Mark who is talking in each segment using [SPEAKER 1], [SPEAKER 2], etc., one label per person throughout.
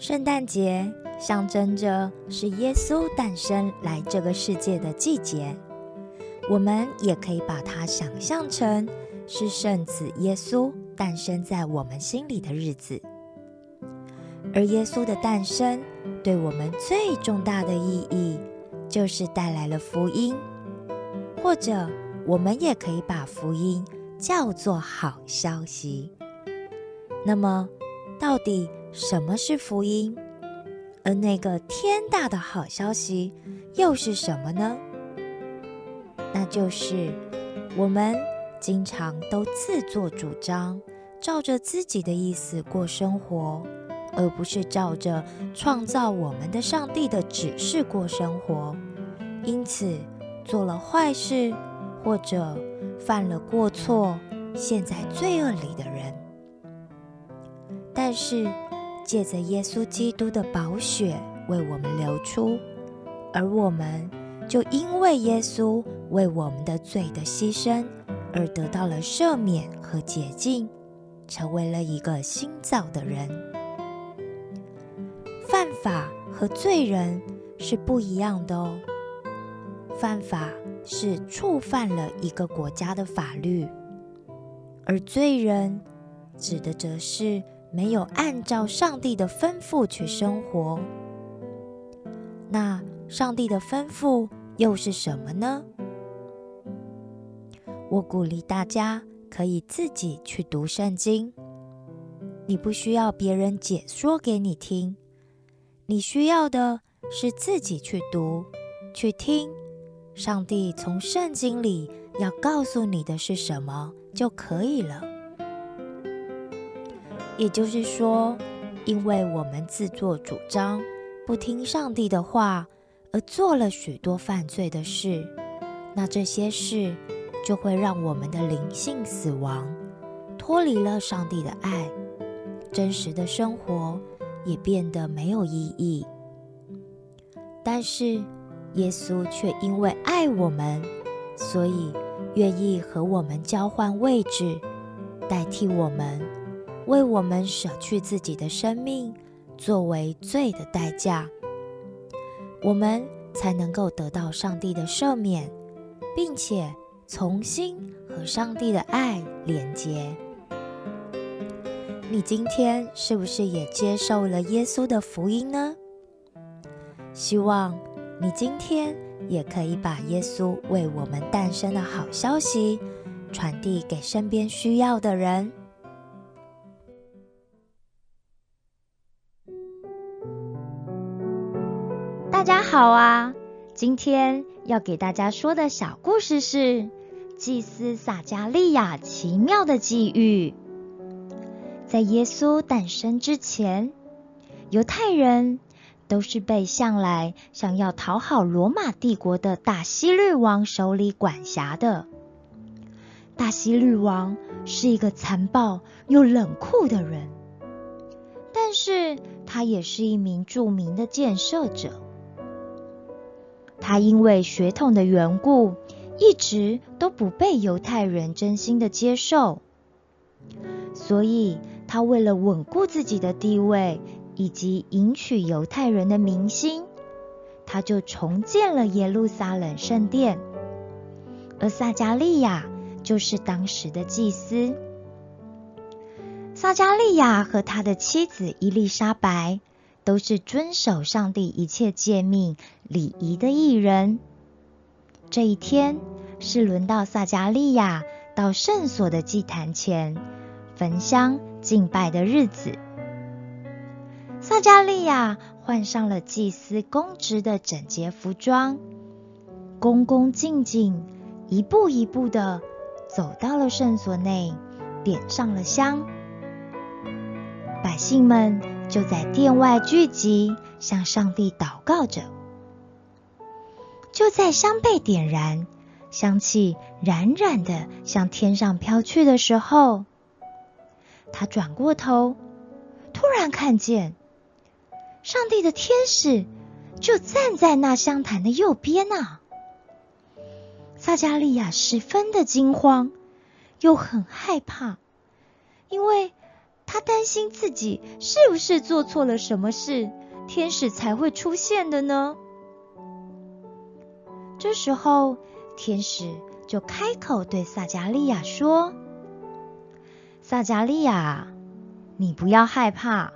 [SPEAKER 1] 圣诞节象征着是耶稣诞生来这个世界的季节，我们也可以把它想象成是圣子耶稣诞生在我们心里的日子。而耶稣的诞生对我们最重大的意义，就是带来了福音，或者我们也可以把福音叫做好消息。那么，到底？什么是福音？而那个天大的好消息又是什么呢？那就是我们经常都自作主张，照着自己的意思过生活，而不是照着创造我们的上帝的指示过生活。因此，做了坏事或者犯了过错，陷在罪恶里的人，但是。借着耶稣基督的宝血为我们流出，而我们就因为耶稣为我们的罪的牺牲而得到了赦免和洁净，成为了一个新造的人。犯法和罪人是不一样的哦。犯法是触犯了一个国家的法律，而罪人指的则是。没有按照上帝的吩咐去生活，那上帝的吩咐又是什么呢？我鼓励大家可以自己去读圣经，你不需要别人解说给你听，你需要的是自己去读、去听，上帝从圣经里要告诉你的是什么就可以了。也就是说，因为我们自作主张，不听上帝的话，而做了许多犯罪的事，那这些事就会让我们的灵性死亡，脱离了上帝的爱，真实的生活也变得没有意义。但是耶稣却因为爱我们，所以愿意和我们交换位置，代替我们。为我们舍去自己的生命，作为罪的代价，我们才能够得到上帝的赦免，并且重新和上帝的爱连接。你今天是不是也接受了耶稣的福音呢？希望你今天也可以把耶稣为我们诞生的好消息传递给身边需要的人。
[SPEAKER 2] 好啊！今天要给大家说的小故事是祭司撒加利亚奇妙的际遇。在耶稣诞生之前，犹太人都是被向来想要讨好罗马帝国的大希律王手里管辖的。大希律王是一个残暴又冷酷的人，但是他也是一名著名的建设者。他因为血统的缘故，一直都不被犹太人真心的接受，所以他为了稳固自己的地位以及赢取犹太人的民心，他就重建了耶路撒冷圣殿，而撒加利亚就是当时的祭司。撒加利亚和他的妻子伊丽莎白。都是遵守上帝一切诫命礼仪的艺人。这一天是轮到撒加利亚到圣所的祭坛前焚香敬拜的日子。撒加利亚换上了祭司公职的整洁服装，恭恭敬敬，一步一步的走到了圣所内，点上了香。百姓们。就在殿外聚集，向上帝祷告着。就在香被点燃，香气冉冉的向天上飘去的时候，他转过头，突然看见上帝的天使就站在那香坛的右边啊！撒加利亚十分的惊慌，又很害怕，因为担心自己是不是做错了什么事，天使才会出现的呢？这时候，天使就开口对撒加利亚说：“撒加利亚，你不要害怕，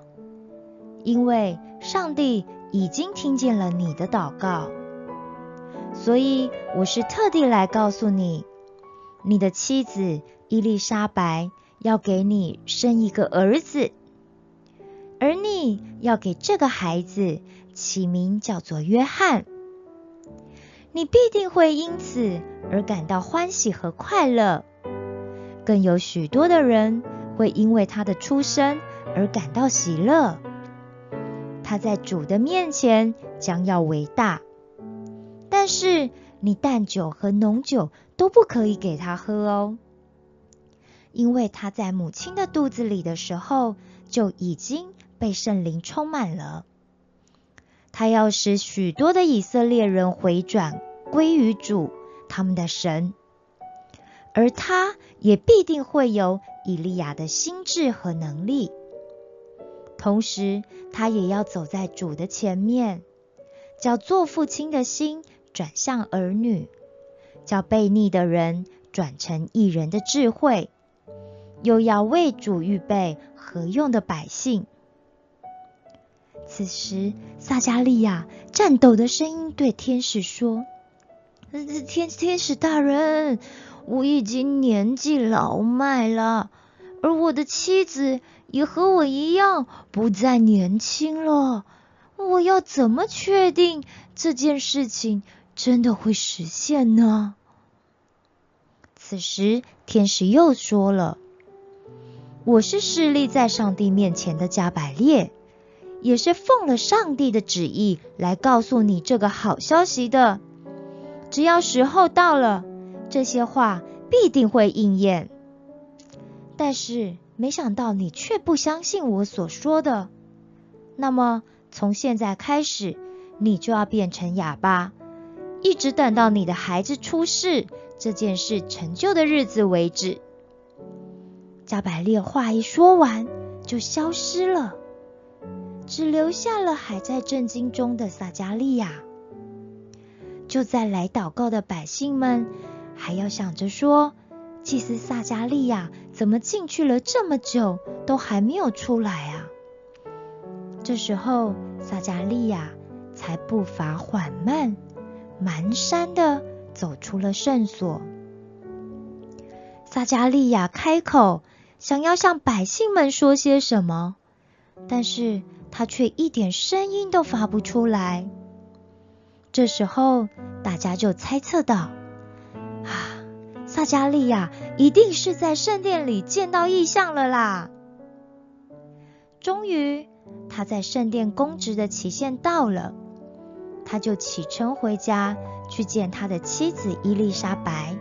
[SPEAKER 2] 因为上帝已经听见了你的祷告，所以我是特地来告诉你，你的妻子伊丽莎白。”要给你生一个儿子，而你要给这个孩子起名叫做约翰。你必定会因此而感到欢喜和快乐，更有许多的人会因为他的出生而感到喜乐。他在主的面前将要伟大，但是你淡酒和浓酒都不可以给他喝哦。因为他在母亲的肚子里的时候就已经被圣灵充满了，他要使许多的以色列人回转归于主他们的神，而他也必定会有以利亚的心智和能力，同时他也要走在主的前面，叫做父亲的心转向儿女，叫悖逆的人转成一人的智慧。又要为主预备何用的百姓。此时，撒加利亚颤抖的声音对天使说：“天天使大人，我已经年纪老迈了，而我的妻子也和我一样不再年轻了。我要怎么确定这件事情真的会实现呢？”此时，天使又说了。我是势立在上帝面前的加百列，也是奉了上帝的旨意来告诉你这个好消息的。只要时候到了，这些话必定会应验。但是没想到你却不相信我所说的。那么从现在开始，你就要变成哑巴，一直等到你的孩子出世这件事成就的日子为止。加百列话一说完，就消失了，只留下了还在震惊中的撒加利亚。就在来祷告的百姓们还要想着说，祭司撒加利亚怎么进去了这么久都还没有出来啊？这时候，撒加利亚才步伐缓慢、蹒跚的走出了圣所。撒加利亚开口。想要向百姓们说些什么，但是他却一点声音都发不出来。这时候，大家就猜测到：啊，撒加利亚一定是在圣殿里见到异象了啦！终于，他在圣殿公职的期限到了，他就启程回家去见他的妻子伊丽莎白。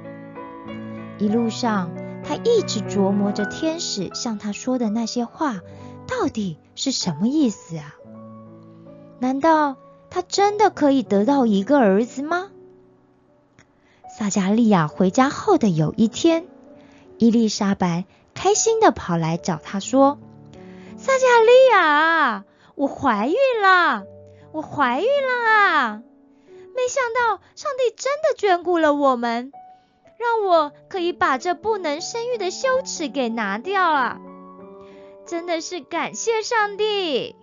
[SPEAKER 2] 一路上，他一直琢磨着天使向他说的那些话到底是什么意思啊？难道他真的可以得到一个儿子吗？撒加利亚回家后的有一天，伊丽莎白开心的跑来找他说：“撒加利亚，我怀孕了，我怀孕了啊！没想到上帝真的眷顾了我们。”让我可以把这不能生育的羞耻给拿掉了，真的是感谢上帝。